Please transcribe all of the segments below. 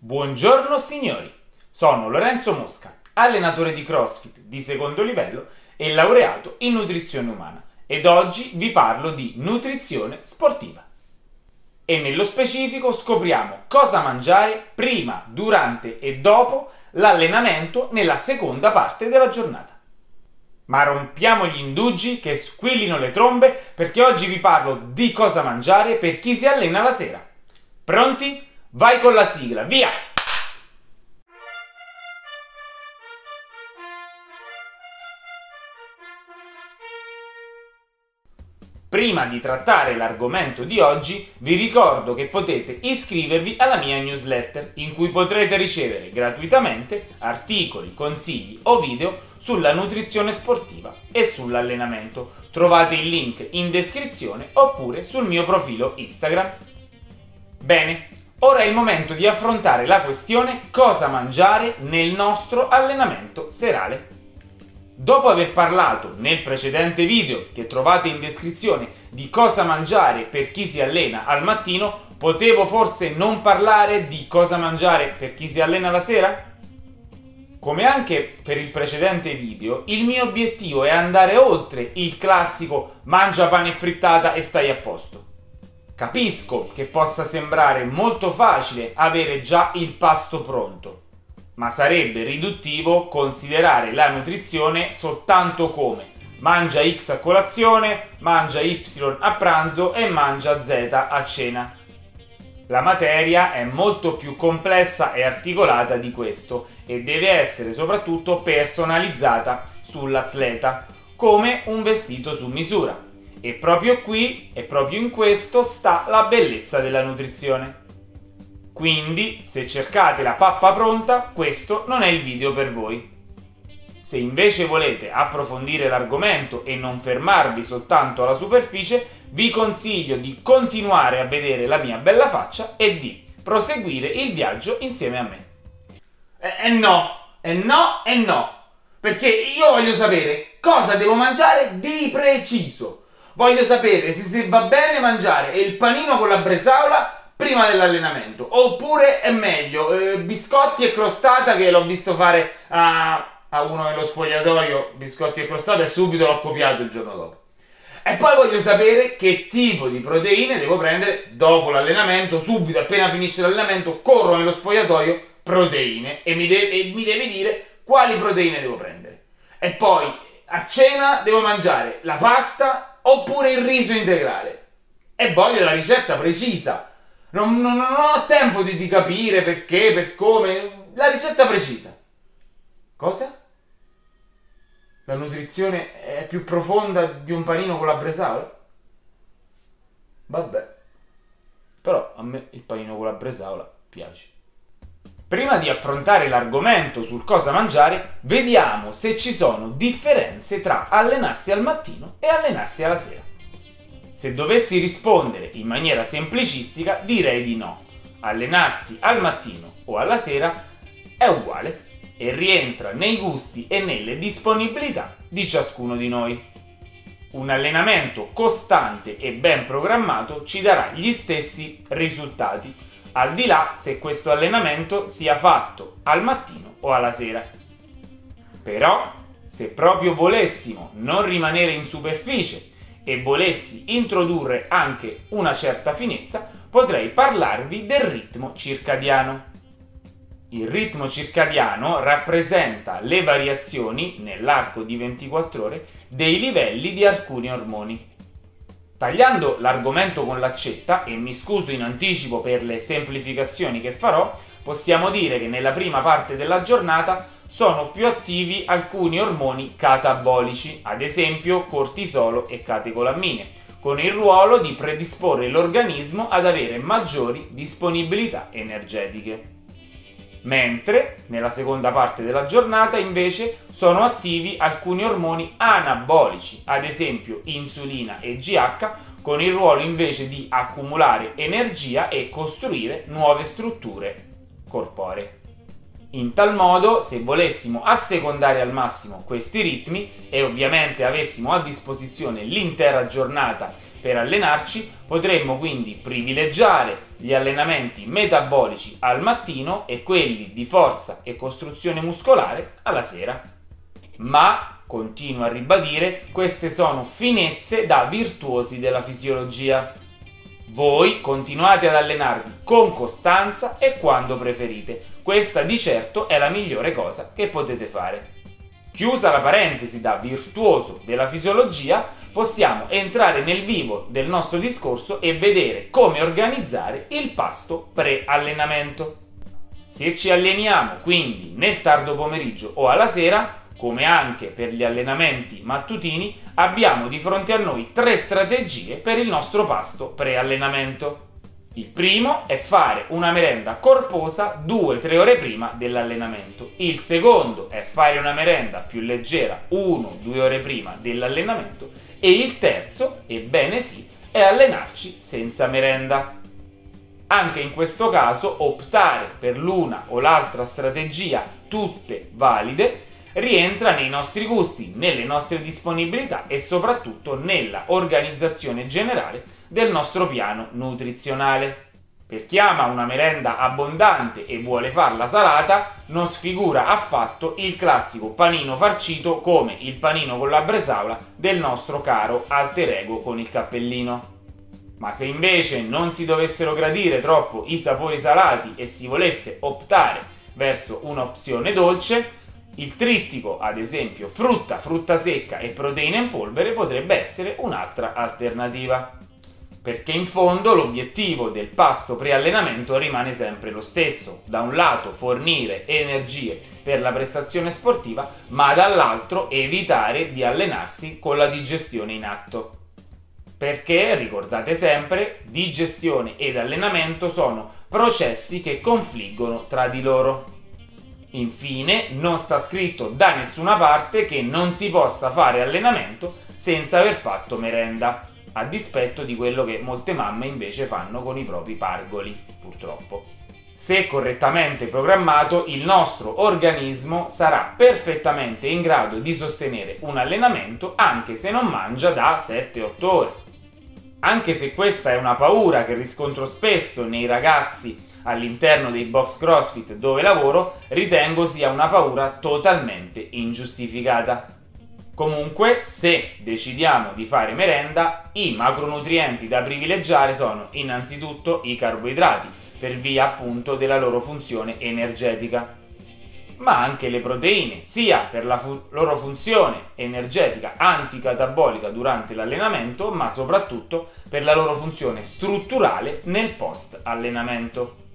Buongiorno signori, sono Lorenzo Mosca, allenatore di CrossFit di secondo livello e laureato in nutrizione umana ed oggi vi parlo di nutrizione sportiva. E nello specifico scopriamo cosa mangiare prima, durante e dopo l'allenamento nella seconda parte della giornata. Ma rompiamo gli indugi che squillino le trombe perché oggi vi parlo di cosa mangiare per chi si allena la sera. Pronti? Vai con la sigla, via! Prima di trattare l'argomento di oggi, vi ricordo che potete iscrivervi alla mia newsletter, in cui potrete ricevere gratuitamente articoli, consigli o video sulla nutrizione sportiva e sull'allenamento. Trovate il link in descrizione oppure sul mio profilo Instagram. Bene, ora è il momento di affrontare la questione cosa mangiare nel nostro allenamento serale. Dopo aver parlato nel precedente video che trovate in descrizione di cosa mangiare per chi si allena al mattino, potevo forse non parlare di cosa mangiare per chi si allena la sera? Come anche per il precedente video, il mio obiettivo è andare oltre il classico mangia pane e frittata e stai a posto. Capisco che possa sembrare molto facile avere già il pasto pronto, ma sarebbe riduttivo considerare la nutrizione soltanto come mangia X a colazione, mangia Y a pranzo e mangia Z a cena. La materia è molto più complessa e articolata di questo e deve essere soprattutto personalizzata sull'atleta, come un vestito su misura. E proprio qui e proprio in questo sta la bellezza della nutrizione. Quindi, se cercate la pappa pronta, questo non è il video per voi. Se invece volete approfondire l'argomento e non fermarvi soltanto alla superficie, vi consiglio di continuare a vedere la mia bella faccia e di proseguire il viaggio insieme a me. E, eh, e no, e no, e no, perché io voglio sapere cosa devo mangiare di preciso. Voglio sapere se, se va bene mangiare il panino con la bresaola prima dell'allenamento. Oppure è meglio eh, biscotti e crostata che l'ho visto fare a, a uno nello spogliatoio, biscotti e crostata e subito l'ho copiato il giorno dopo. E poi voglio sapere che tipo di proteine devo prendere dopo l'allenamento, subito appena finisce l'allenamento, corro nello spogliatoio, proteine e mi, deve, e mi deve dire quali proteine devo prendere. E poi a cena devo mangiare la pasta oppure il riso integrale. E voglio la ricetta precisa non, non, non ho tempo di, di capire perché, per come. La ricetta precisa. Cosa? La nutrizione è più profonda di un panino con la bresaola? Vabbè. Però a me il panino con la bresaola piace. Prima di affrontare l'argomento sul cosa mangiare, vediamo se ci sono differenze tra allenarsi al mattino e allenarsi alla sera. Se dovessi rispondere in maniera semplicistica, direi di no. Allenarsi al mattino o alla sera è uguale e rientra nei gusti e nelle disponibilità di ciascuno di noi. Un allenamento costante e ben programmato ci darà gli stessi risultati, al di là se questo allenamento sia fatto al mattino o alla sera. Però, se proprio volessimo non rimanere in superficie e volessi introdurre anche una certa finezza, potrei parlarvi del ritmo circadiano. Il ritmo circadiano rappresenta le variazioni nell'arco di 24 ore dei livelli di alcuni ormoni. Tagliando l'argomento con l'accetta, e mi scuso in anticipo per le semplificazioni che farò, possiamo dire che nella prima parte della giornata sono più attivi alcuni ormoni catabolici, ad esempio cortisolo e catecolammine, con il ruolo di predisporre l'organismo ad avere maggiori disponibilità energetiche. Mentre nella seconda parte della giornata invece sono attivi alcuni ormoni anabolici, ad esempio insulina e GH, con il ruolo invece di accumulare energia e costruire nuove strutture corporee. In tal modo, se volessimo assecondare al massimo questi ritmi e ovviamente avessimo a disposizione l'intera giornata per allenarci, potremmo quindi privilegiare gli allenamenti metabolici al mattino e quelli di forza e costruzione muscolare alla sera. Ma, continuo a ribadire, queste sono finezze da virtuosi della fisiologia. Voi continuate ad allenarvi con costanza e quando preferite. Questa di certo è la migliore cosa che potete fare. Chiusa la parentesi da virtuoso della fisiologia, possiamo entrare nel vivo del nostro discorso e vedere come organizzare il pasto pre-allenamento. Se ci alleniamo quindi nel tardo pomeriggio o alla sera, come anche per gli allenamenti mattutini, abbiamo di fronte a noi tre strategie per il nostro pasto pre-allenamento. Il primo è fare una merenda corposa 2-3 ore prima dell'allenamento. Il secondo è fare una merenda più leggera 1-2 ore prima dell'allenamento. E il terzo, ebbene sì, è allenarci senza merenda. Anche in questo caso optare per l'una o l'altra strategia, tutte valide, rientra nei nostri gusti, nelle nostre disponibilità e soprattutto nella organizzazione generale del nostro piano nutrizionale. Per chi ama una merenda abbondante e vuole farla salata, non sfigura affatto il classico panino farcito come il panino con la bresaola del nostro caro alter ego con il cappellino. Ma se invece non si dovessero gradire troppo i sapori salati e si volesse optare verso un'opzione dolce, il trittico, ad esempio frutta, frutta secca e proteine in polvere, potrebbe essere un'altra alternativa. Perché in fondo l'obiettivo del pasto pre-allenamento rimane sempre lo stesso. Da un lato fornire energie per la prestazione sportiva, ma dall'altro evitare di allenarsi con la digestione in atto. Perché, ricordate sempre, digestione ed allenamento sono processi che confliggono tra di loro. Infine, non sta scritto da nessuna parte che non si possa fare allenamento senza aver fatto merenda, a dispetto di quello che molte mamme invece fanno con i propri pargoli, purtroppo. Se correttamente programmato, il nostro organismo sarà perfettamente in grado di sostenere un allenamento anche se non mangia da 7-8 ore. Anche se questa è una paura che riscontro spesso nei ragazzi all'interno dei box CrossFit dove lavoro, ritengo sia una paura totalmente ingiustificata. Comunque, se decidiamo di fare merenda, i macronutrienti da privilegiare sono innanzitutto i carboidrati, per via appunto della loro funzione energetica, ma anche le proteine, sia per la fu- loro funzione energetica anticatabolica durante l'allenamento, ma soprattutto per la loro funzione strutturale nel post allenamento.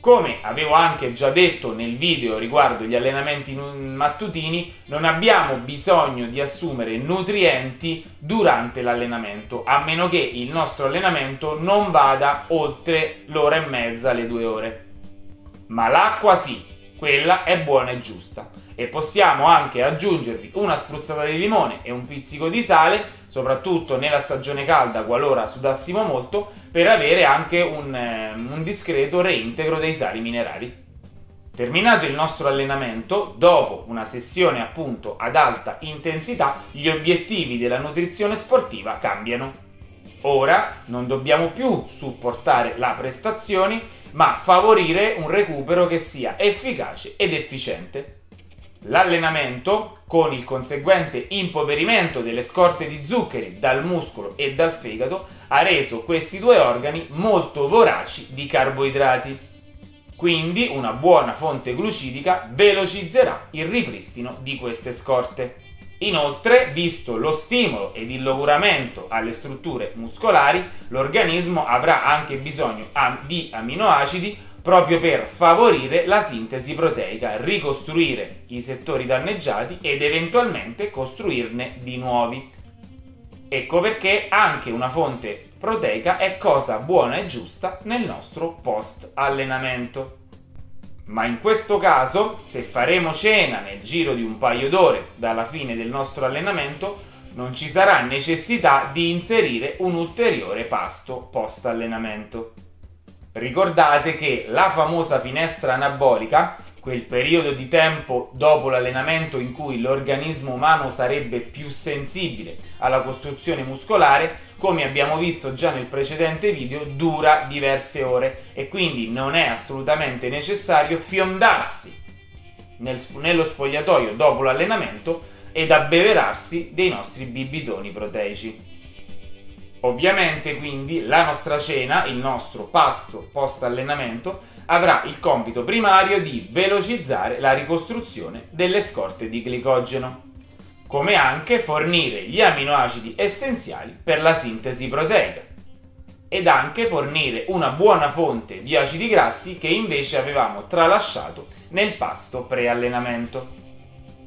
Come avevo anche già detto nel video riguardo gli allenamenti mattutini, non abbiamo bisogno di assumere nutrienti durante l'allenamento, a meno che il nostro allenamento non vada oltre l'ora e mezza, le due ore. Ma l'acqua sì, quella è buona e giusta e possiamo anche aggiungervi una spruzzata di limone e un pizzico di sale, soprattutto nella stagione calda qualora sudassimo molto, per avere anche un, eh, un discreto reintegro dei sali minerali. Terminato il nostro allenamento, dopo una sessione appunto ad alta intensità, gli obiettivi della nutrizione sportiva cambiano. Ora non dobbiamo più supportare la prestazione, ma favorire un recupero che sia efficace ed efficiente. L'allenamento, con il conseguente impoverimento delle scorte di zuccheri dal muscolo e dal fegato, ha reso questi due organi molto voraci di carboidrati. Quindi una buona fonte glucidica velocizzerà il ripristino di queste scorte. Inoltre, visto lo stimolo ed il logoramento alle strutture muscolari, l'organismo avrà anche bisogno di aminoacidi proprio per favorire la sintesi proteica, ricostruire i settori danneggiati ed eventualmente costruirne di nuovi. Ecco perché anche una fonte proteica è cosa buona e giusta nel nostro post allenamento. Ma in questo caso, se faremo cena nel giro di un paio d'ore dalla fine del nostro allenamento, non ci sarà necessità di inserire un ulteriore pasto post allenamento. Ricordate che la famosa finestra anabolica quel periodo di tempo dopo l'allenamento in cui l'organismo umano sarebbe più sensibile alla costruzione muscolare, come abbiamo visto già nel precedente video, dura diverse ore e quindi non è assolutamente necessario fiondarsi nel, nello spogliatoio dopo l'allenamento ed abbeverarsi dei nostri bibitoni proteici. Ovviamente quindi la nostra cena, il nostro pasto post allenamento, avrà il compito primario di velocizzare la ricostruzione delle scorte di glicogeno, come anche fornire gli aminoacidi essenziali per la sintesi proteica ed anche fornire una buona fonte di acidi grassi che invece avevamo tralasciato nel pasto pre-allenamento.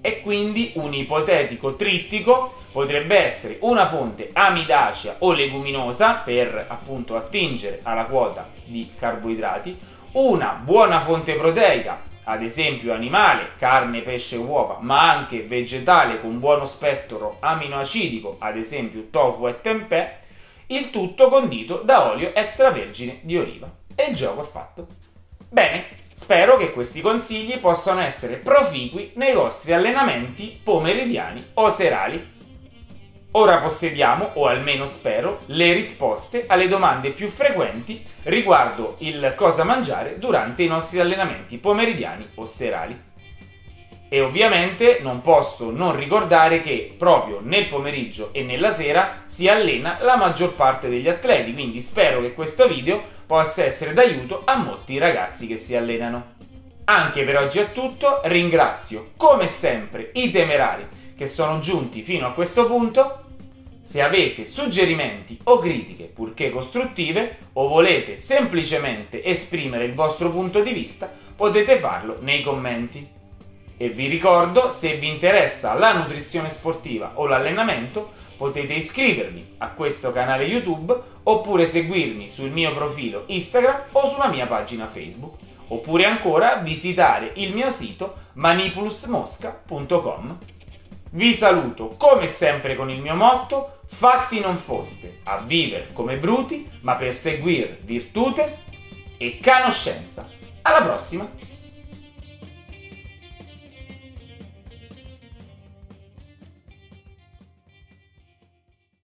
E quindi un ipotetico trittico potrebbe essere una fonte amidacea o leguminosa per appunto attingere alla quota di carboidrati, una buona fonte proteica, ad esempio animale, carne, pesce, uova, ma anche vegetale con buono spettro aminoacidico, ad esempio tofu e tempeh, il tutto condito da olio extravergine di oliva. E il gioco è fatto. Bene, spero che questi consigli possano essere proficui nei vostri allenamenti pomeridiani o serali. Ora possediamo, o almeno spero, le risposte alle domande più frequenti riguardo il cosa mangiare durante i nostri allenamenti pomeridiani o serali. E ovviamente non posso non ricordare che proprio nel pomeriggio e nella sera si allena la maggior parte degli atleti, quindi spero che questo video possa essere d'aiuto a molti ragazzi che si allenano. Anche per oggi è tutto, ringrazio come sempre i temerari che sono giunti fino a questo punto. Se avete suggerimenti o critiche, purché costruttive, o volete semplicemente esprimere il vostro punto di vista, potete farlo nei commenti. E vi ricordo, se vi interessa la nutrizione sportiva o l'allenamento, potete iscrivervi a questo canale YouTube oppure seguirmi sul mio profilo Instagram o sulla mia pagina Facebook. Oppure ancora visitare il mio sito manipulusmosca.com. Vi saluto come sempre con il mio motto, fatti non foste a vivere come bruti, ma per seguire virtute e conoscenza. Alla prossima!